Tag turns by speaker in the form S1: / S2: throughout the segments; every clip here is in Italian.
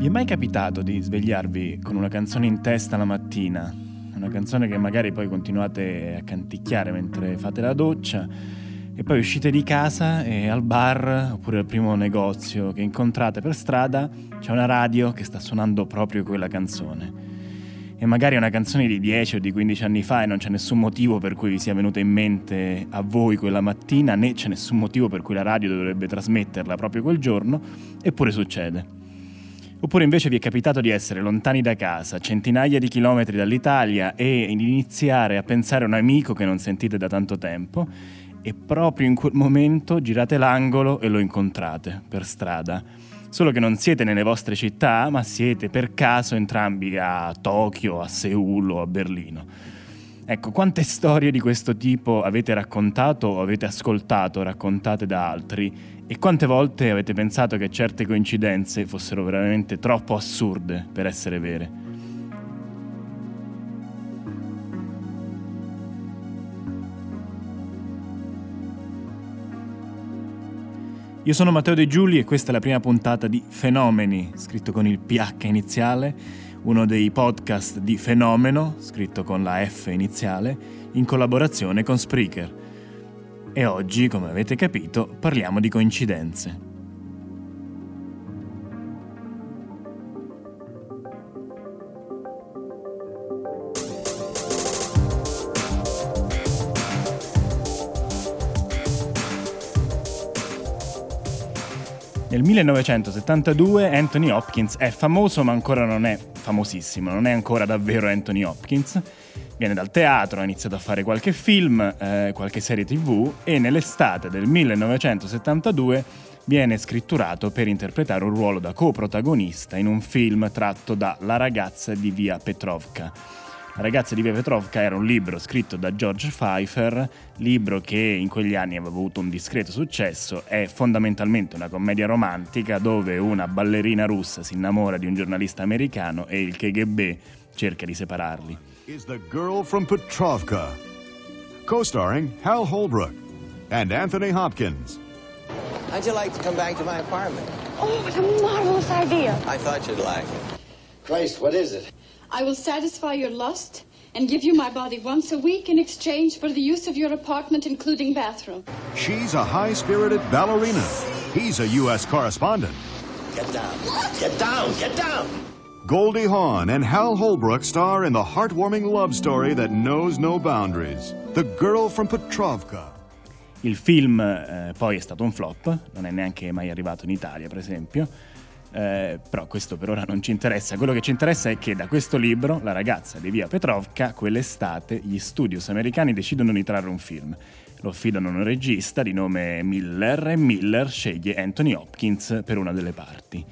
S1: Vi è mai capitato di svegliarvi con una canzone in testa la mattina? Una canzone che magari poi continuate a canticchiare mentre fate la doccia e poi uscite di casa e al bar oppure al primo negozio che incontrate per strada c'è una radio che sta suonando proprio quella canzone. E magari è una canzone di 10 o di 15 anni fa e non c'è nessun motivo per cui vi sia venuta in mente a voi quella mattina, né c'è nessun motivo per cui la radio dovrebbe trasmetterla proprio quel giorno, eppure succede. Oppure invece vi è capitato di essere lontani da casa, centinaia di chilometri dall'Italia e iniziare a pensare a un amico che non sentite da tanto tempo e proprio in quel momento girate l'angolo e lo incontrate per strada. Solo che non siete nelle vostre città, ma siete per caso entrambi a Tokyo, a Seul o a Berlino. Ecco, quante storie di questo tipo avete raccontato o avete ascoltato raccontate da altri e quante volte avete pensato che certe coincidenze fossero veramente troppo assurde per essere vere? Io sono Matteo De Giuli e questa è la prima puntata di Fenomeni, scritto con il PH iniziale uno dei podcast di Fenomeno, scritto con la F iniziale, in collaborazione con Spreaker. E oggi, come avete capito, parliamo di coincidenze. Nel 1972 Anthony Hopkins è famoso ma ancora non è famosissimo, non è ancora davvero Anthony Hopkins. Viene dal teatro, ha iniziato a fare qualche film, eh, qualche serie tv e nell'estate del 1972 viene scritturato per interpretare un ruolo da coprotagonista in un film tratto da La ragazza di via Petrovka la ragazza di Via Petrovka era un libro scritto da George Pfeiffer, libro che in quegli anni aveva avuto un discreto successo, è fondamentalmente una commedia romantica dove una ballerina russa si innamora di un giornalista americano e il KGB cerca di separarli. Is the girl from Petrovka, co-starring Hal Holbrook and Anthony Hopkins. How'd you like to come back to my apartment? Oh, what a marvelous idea. I thought you'd like it.
S2: Christ, what is it? I will satisfy your lust and give you my body once a week in exchange for the use of your apartment, including bathroom.
S3: She's a high spirited ballerina. He's a U.S. correspondent.
S4: Get down. Get down. Get down.
S3: Goldie Hawn and Hal Holbrook star in the heartwarming love story that knows no boundaries The Girl from Petrovka.
S1: Il film eh, poi è stato un flop, non è neanche mai arrivato in Italia, per esempio. Eh, però questo per ora non ci interessa. Quello che ci interessa è che da questo libro, La ragazza di via Petrovka, quell'estate gli studios americani decidono di trarre un film. Lo affidano a un regista di nome Miller e Miller sceglie Anthony Hopkins per una delle parti.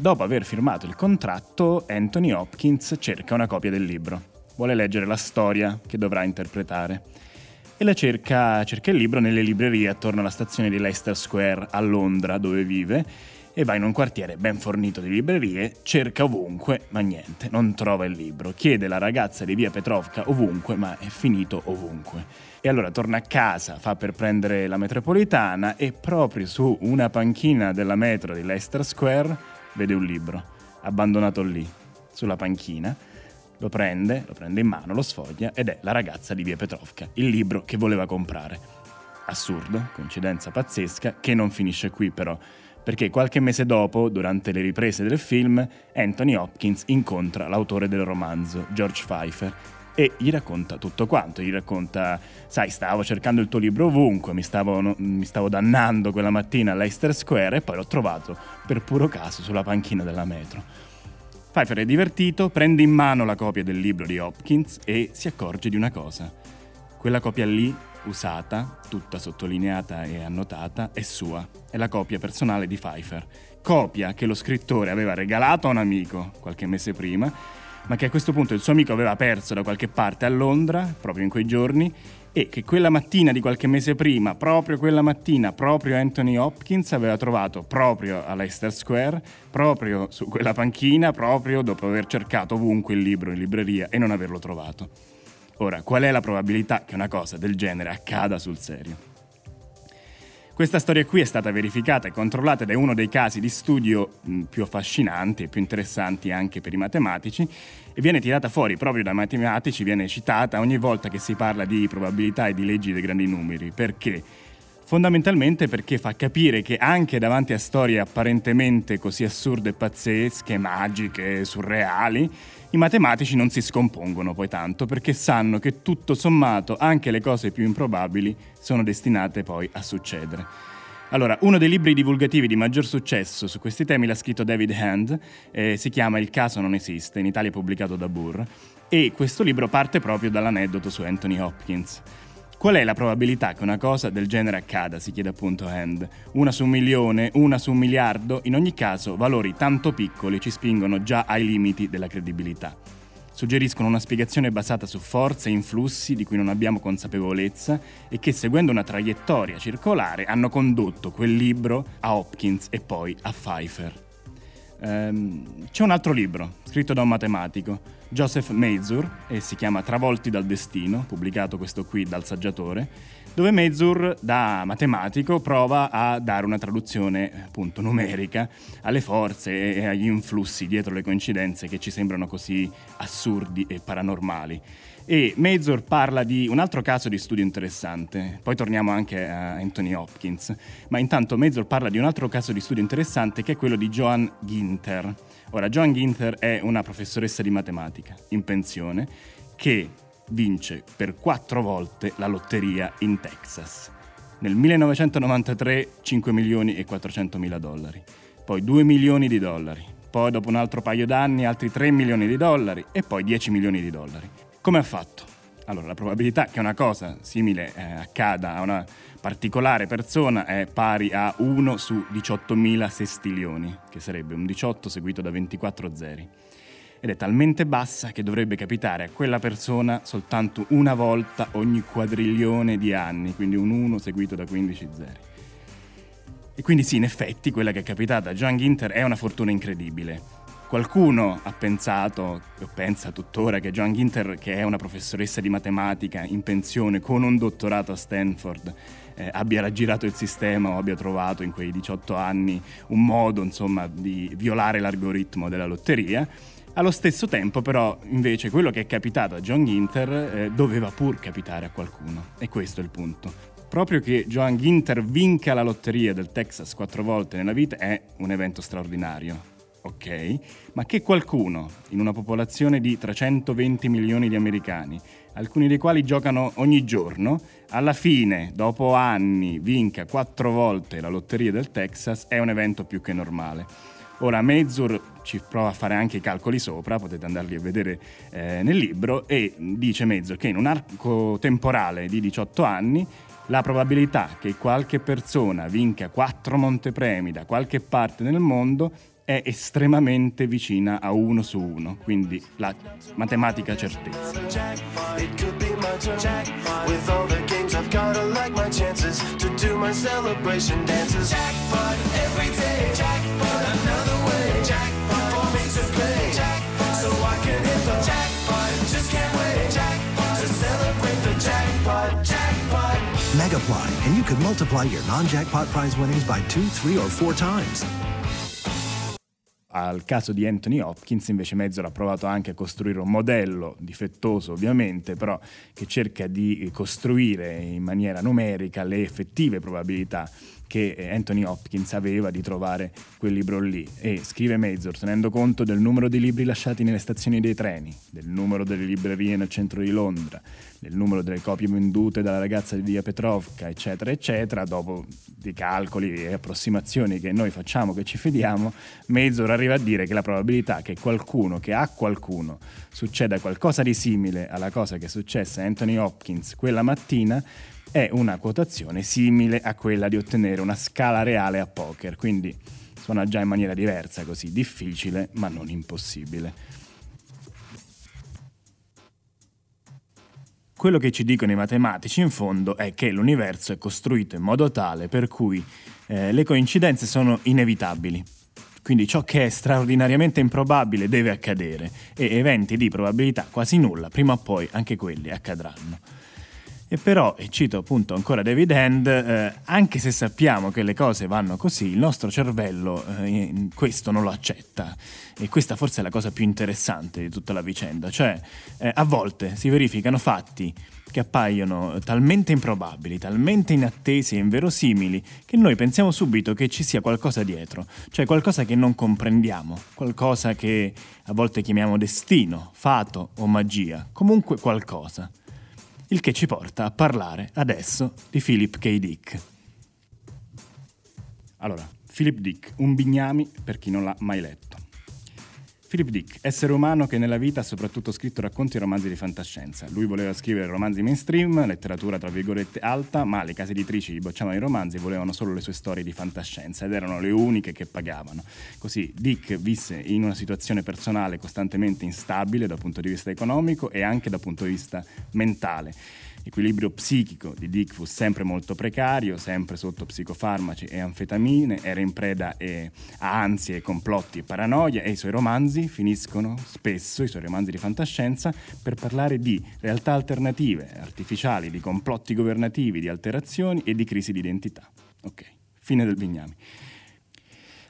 S1: Dopo aver firmato il contratto, Anthony Hopkins cerca una copia del libro. Vuole leggere la storia che dovrà interpretare. E la cerca, cerca il libro nelle librerie attorno alla stazione di Leicester Square a Londra, dove vive, e va in un quartiere ben fornito di librerie, cerca ovunque, ma niente, non trova il libro. Chiede la ragazza di via Petrovka ovunque, ma è finito ovunque. E allora torna a casa, fa per prendere la metropolitana e proprio su una panchina della metro di Leicester Square vede un libro, abbandonato lì, sulla panchina. Lo prende, lo prende in mano, lo sfoglia ed è La ragazza di via Petrovka, il libro che voleva comprare. Assurdo, coincidenza pazzesca, che non finisce qui però perché qualche mese dopo, durante le riprese del film, Anthony Hopkins incontra l'autore del romanzo, George Pfeiffer, e gli racconta tutto quanto, gli racconta, sai, stavo cercando il tuo libro ovunque, mi stavo, no, mi stavo dannando quella mattina a Leicester Square e poi l'ho trovato per puro caso sulla panchina della metro. Pfeiffer è divertito, prende in mano la copia del libro di Hopkins e si accorge di una cosa. Quella copia lì usata, tutta sottolineata e annotata, è sua, è la copia personale di Pfeiffer. Copia che lo scrittore aveva regalato a un amico qualche mese prima, ma che a questo punto il suo amico aveva perso da qualche parte a Londra, proprio in quei giorni, e che quella mattina di qualche mese prima, proprio quella mattina, proprio Anthony Hopkins aveva trovato proprio a Leicester Square, proprio su quella panchina, proprio dopo aver cercato ovunque il libro in libreria e non averlo trovato. Ora, qual è la probabilità che una cosa del genere accada sul serio? Questa storia qui è stata verificata e controllata ed è uno dei casi di studio più affascinanti e più interessanti anche per i matematici e viene tirata fuori proprio dai matematici, viene citata ogni volta che si parla di probabilità e di leggi dei grandi numeri. Perché? Fondamentalmente perché fa capire che anche davanti a storie apparentemente così assurde e pazzesche, magiche, surreali, i matematici non si scompongono poi tanto perché sanno che tutto sommato anche le cose più improbabili sono destinate poi a succedere. Allora, uno dei libri divulgativi di maggior successo su questi temi l'ha scritto David Hand, eh, si chiama Il caso non esiste, in Italia pubblicato da Burr, e questo libro parte proprio dall'aneddoto su Anthony Hopkins. Qual è la probabilità che una cosa del genere accada? Si chiede appunto Hand. Una su un milione, una su un miliardo, in ogni caso valori tanto piccoli ci spingono già ai limiti della credibilità. Suggeriscono una spiegazione basata su forze e influssi di cui non abbiamo consapevolezza e che seguendo una traiettoria circolare hanno condotto quel libro a Hopkins e poi a Pfeiffer. Ehm, c'è un altro libro scritto da un matematico, Joseph Mazur, e si chiama Travolti dal destino, pubblicato questo qui dal saggiatore, dove Mazur, da matematico, prova a dare una traduzione appunto numerica alle forze e agli influssi dietro le coincidenze che ci sembrano così assurdi e paranormali. E Mazur parla di un altro caso di studio interessante, poi torniamo anche a Anthony Hopkins, ma intanto Mazur parla di un altro caso di studio interessante che è quello di Joan Ginter. Ora, Joan Ginter è una professoressa di matematica in pensione che vince per quattro volte la lotteria in Texas. Nel 1993 5 milioni e 400 mila dollari, poi 2 milioni di dollari, poi dopo un altro paio d'anni altri 3 milioni di dollari e poi 10 milioni di dollari. Come ha fatto? Allora, la probabilità che una cosa simile eh, accada a una particolare persona è pari a 1 su 18.000 sestilioni, che sarebbe un 18 seguito da 24 zeri. Ed è talmente bassa che dovrebbe capitare a quella persona soltanto una volta ogni quadriglione di anni, quindi un 1 seguito da 15 zeri. E quindi sì, in effetti quella che è capitata a John Ginter è una fortuna incredibile Qualcuno ha pensato, o pensa tuttora, che Joan Ginter, che è una professoressa di matematica in pensione con un dottorato a Stanford, eh, abbia raggirato il sistema o abbia trovato in quei 18 anni un modo, insomma, di violare l'algoritmo della lotteria. Allo stesso tempo, però, invece, quello che è capitato a John Ginter eh, doveva pur capitare a qualcuno. E questo è il punto. Proprio che Joan Ginter vinca la lotteria del Texas quattro volte nella vita è un evento straordinario ok, ma che qualcuno in una popolazione di 320 milioni di americani, alcuni dei quali giocano ogni giorno, alla fine, dopo anni, vinca quattro volte la lotteria del Texas è un evento più che normale. Ora, Mezur ci prova a fare anche i calcoli sopra, potete andarli a vedere eh, nel libro, e dice Mezur che in un arco temporale di 18 anni la probabilità che qualche persona vinca quattro montepremi da qualche parte nel mondo è estremamente vicina a uno su uno, quindi la matematica certezza.
S5: Megaply, and you could multiply your non-jackpot prize winnings by two, three, or four times.
S1: Al caso di Anthony Hopkins invece Mezzor ha provato anche a costruire un modello difettoso ovviamente, però che cerca di costruire in maniera numerica le effettive probabilità che Anthony Hopkins aveva di trovare quel libro lì. E scrive Mazur tenendo conto del numero di libri lasciati nelle stazioni dei treni, del numero delle librerie nel centro di Londra, del numero delle copie vendute dalla ragazza di via Petrovka, eccetera, eccetera, dopo dei calcoli e approssimazioni che noi facciamo, che ci fidiamo, Mazur arriva a dire che la probabilità che qualcuno, che a qualcuno succeda qualcosa di simile alla cosa che è successa a Anthony Hopkins quella mattina è una quotazione simile a quella di ottenere una scala reale a poker, quindi suona già in maniera diversa così, difficile ma non impossibile. Quello che ci dicono i matematici in fondo è che l'universo è costruito in modo tale per cui eh, le coincidenze sono inevitabili. Quindi ciò che è straordinariamente improbabile deve accadere e eventi di probabilità quasi nulla, prima o poi anche quelli accadranno. E però, e cito appunto ancora David Hand, eh, anche se sappiamo che le cose vanno così, il nostro cervello eh, questo non lo accetta. E questa forse è la cosa più interessante di tutta la vicenda. Cioè, eh, a volte si verificano fatti che appaiono talmente improbabili, talmente inattesi e inverosimili, che noi pensiamo subito che ci sia qualcosa dietro, cioè qualcosa che non comprendiamo, qualcosa che a volte chiamiamo destino, fato o magia, comunque qualcosa il che ci porta a parlare adesso di Philip K. Dick. Allora, Philip Dick, un bignami per chi non l'ha mai letto. Philip Dick, essere umano che nella vita ha soprattutto scritto racconti e romanzi di fantascienza. Lui voleva scrivere romanzi mainstream, letteratura tra virgolette alta, ma le case editrici gli bocciavano i romanzi e volevano solo le sue storie di fantascienza ed erano le uniche che pagavano. Così Dick visse in una situazione personale costantemente instabile dal punto di vista economico e anche dal punto di vista mentale L'equilibrio psichico di Dick fu sempre molto precario, sempre sotto psicofarmaci e anfetamine, era in preda a ansie, complotti e paranoia e i suoi romanzi finiscono spesso, i suoi romanzi di fantascienza, per parlare di realtà alternative, artificiali, di complotti governativi, di alterazioni e di crisi di identità. Ok, fine del Bignami.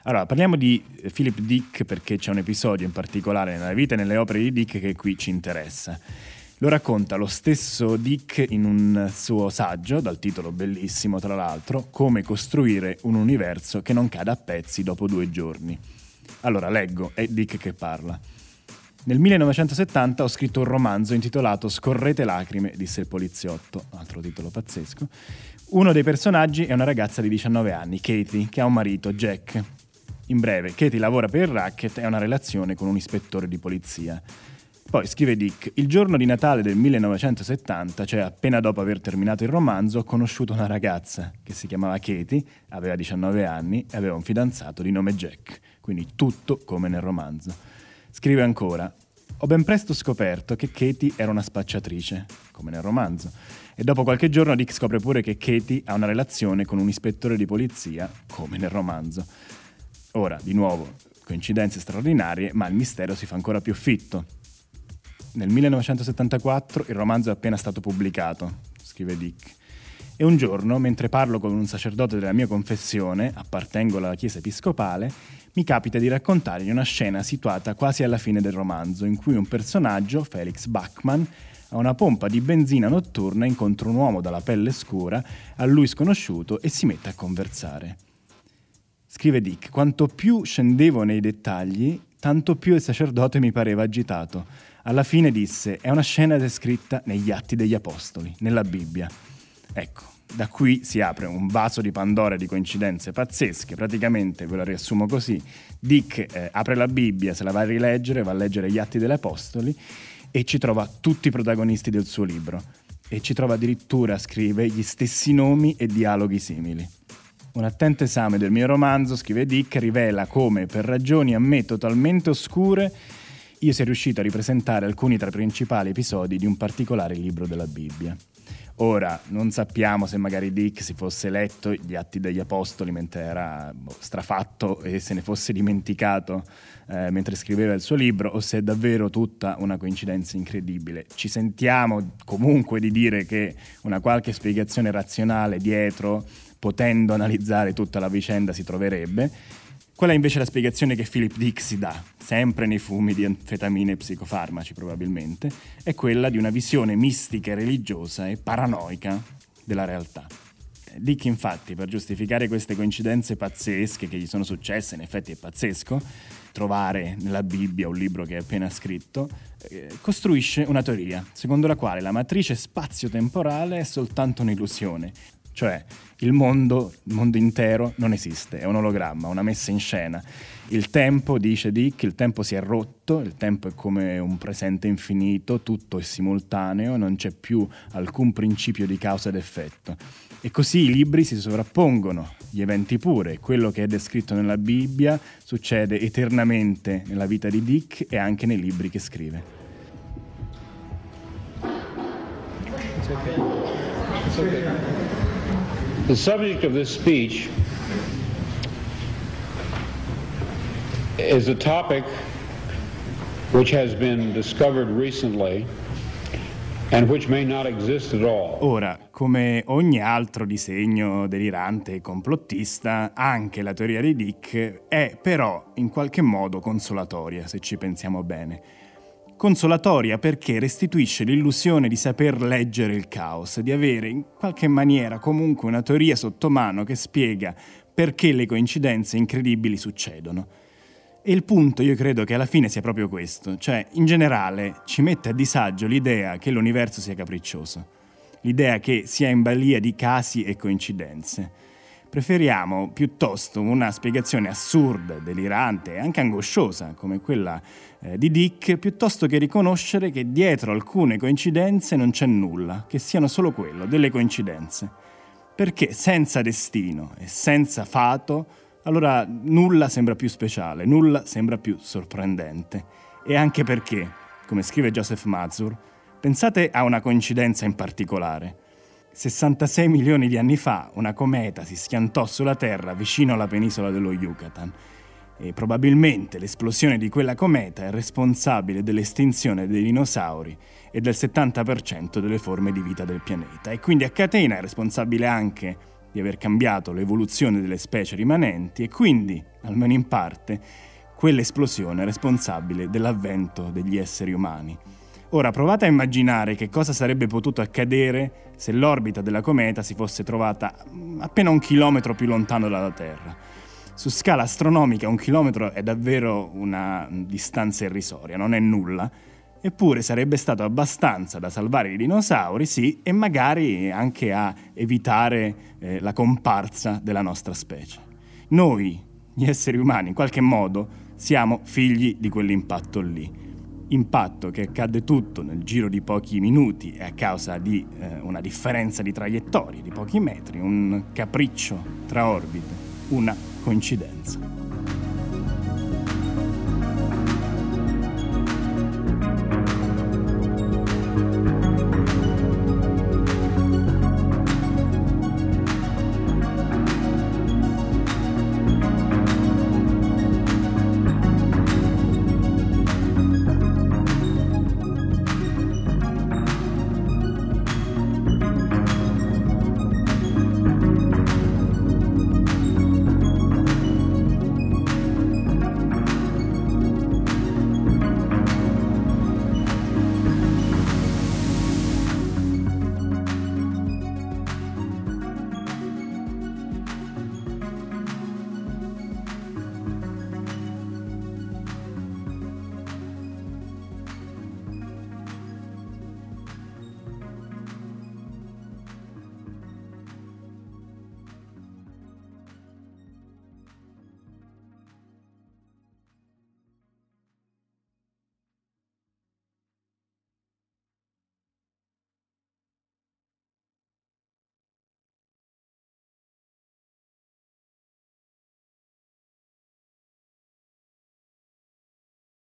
S1: Allora, parliamo di Philip Dick perché c'è un episodio in particolare nella vita e nelle opere di Dick che qui ci interessa. Lo racconta lo stesso Dick in un suo saggio, dal titolo bellissimo tra l'altro, Come costruire un universo che non cada a pezzi dopo due giorni. Allora, leggo, è Dick che parla. Nel 1970 ho scritto un romanzo intitolato Scorrete lacrime, disse il poliziotto, altro titolo pazzesco. Uno dei personaggi è una ragazza di 19 anni, Katie, che ha un marito, Jack. In breve, Katie lavora per il racket e ha una relazione con un ispettore di polizia. Poi scrive Dick, il giorno di Natale del 1970, cioè appena dopo aver terminato il romanzo, ho conosciuto una ragazza che si chiamava Katie, aveva 19 anni e aveva un fidanzato di nome Jack, quindi tutto come nel romanzo. Scrive ancora, ho ben presto scoperto che Katie era una spacciatrice, come nel romanzo, e dopo qualche giorno Dick scopre pure che Katie ha una relazione con un ispettore di polizia, come nel romanzo. Ora, di nuovo, coincidenze straordinarie, ma il mistero si fa ancora più fitto. Nel 1974 il romanzo è appena stato pubblicato, scrive Dick. E un giorno, mentre parlo con un sacerdote della mia confessione, appartengo alla chiesa episcopale, mi capita di raccontargli una scena situata quasi alla fine del romanzo, in cui un personaggio, Felix Bachmann, a una pompa di benzina notturna incontra un uomo dalla pelle scura, a lui sconosciuto, e si mette a conversare. Scrive Dick, quanto più scendevo nei dettagli, tanto più il sacerdote mi pareva agitato alla fine disse, è una scena descritta negli Atti degli Apostoli, nella Bibbia. Ecco, da qui si apre un vaso di Pandora di coincidenze pazzesche, praticamente ve la riassumo così, Dick eh, apre la Bibbia, se la va a rileggere, va a leggere gli Atti degli Apostoli e ci trova tutti i protagonisti del suo libro e ci trova addirittura, scrive, gli stessi nomi e dialoghi simili. Un attento esame del mio romanzo, scrive Dick, rivela come, per ragioni a me totalmente oscure, io sia riuscito a ripresentare alcuni tra i principali episodi di un particolare libro della Bibbia. Ora, non sappiamo se magari Dick si fosse letto gli Atti degli Apostoli mentre era boh, strafatto e se ne fosse dimenticato eh, mentre scriveva il suo libro o se è davvero tutta una coincidenza incredibile. Ci sentiamo comunque di dire che una qualche spiegazione razionale dietro, potendo analizzare tutta la vicenda, si troverebbe qual è invece la spiegazione che Philip Dick si dà, sempre nei fumi di anfetamine e psicofarmaci probabilmente, è quella di una visione mistica religiosa e paranoica della realtà. Dick infatti, per giustificare queste coincidenze pazzesche che gli sono successe, in effetti è pazzesco, trovare nella Bibbia un libro che è appena scritto, eh, costruisce una teoria, secondo la quale la matrice spazio-temporale è soltanto un'illusione, cioè il mondo, il mondo intero non esiste, è un ologramma, una messa in scena. Il tempo, dice Dick, il tempo si è rotto, il tempo è come un presente infinito, tutto è simultaneo, non c'è più alcun principio di causa ed effetto. E così i libri si sovrappongono, gli eventi pure, quello che è descritto nella Bibbia succede eternamente nella vita di Dick e anche nei libri che scrive. It's okay. It's
S6: okay. The subject of this speech is a topic which has been discovered recently
S1: Ora, come ogni altro disegno delirante e complottista, anche la teoria di Dick è però in qualche modo consolatoria, se ci pensiamo bene. Consolatoria perché restituisce l'illusione di saper leggere il caos, di avere in qualche maniera comunque una teoria sotto mano che spiega perché le coincidenze incredibili succedono. E il punto io credo che alla fine sia proprio questo, cioè in generale ci mette a disagio l'idea che l'universo sia capriccioso, l'idea che sia in balia di casi e coincidenze. Preferiamo piuttosto una spiegazione assurda, delirante e anche angosciosa come quella eh, di Dick, piuttosto che riconoscere che dietro alcune coincidenze non c'è nulla, che siano solo quello, delle coincidenze. Perché senza destino e senza fato allora nulla sembra più speciale, nulla sembra più sorprendente. E anche perché, come scrive Joseph Mazur, pensate a una coincidenza in particolare. 66 milioni di anni fa una cometa si schiantò sulla Terra vicino alla penisola dello Yucatan e probabilmente l'esplosione di quella cometa è responsabile dell'estinzione dei dinosauri e del 70% delle forme di vita del pianeta e quindi a catena è responsabile anche di aver cambiato l'evoluzione delle specie rimanenti e quindi, almeno in parte, quell'esplosione responsabile dell'avvento degli esseri umani. Ora provate a immaginare che cosa sarebbe potuto accadere se l'orbita della cometa si fosse trovata appena un chilometro più lontano dalla Terra. Su scala astronomica un chilometro è davvero una distanza irrisoria, non è nulla, Eppure sarebbe stato abbastanza da salvare i dinosauri, sì, e magari anche a evitare eh, la comparsa della nostra specie. Noi, gli esseri umani, in qualche modo, siamo figli di quell'impatto lì. Impatto che accadde tutto nel giro di pochi minuti a causa di eh, una differenza di traiettorie di pochi metri, un capriccio tra orbite, una coincidenza.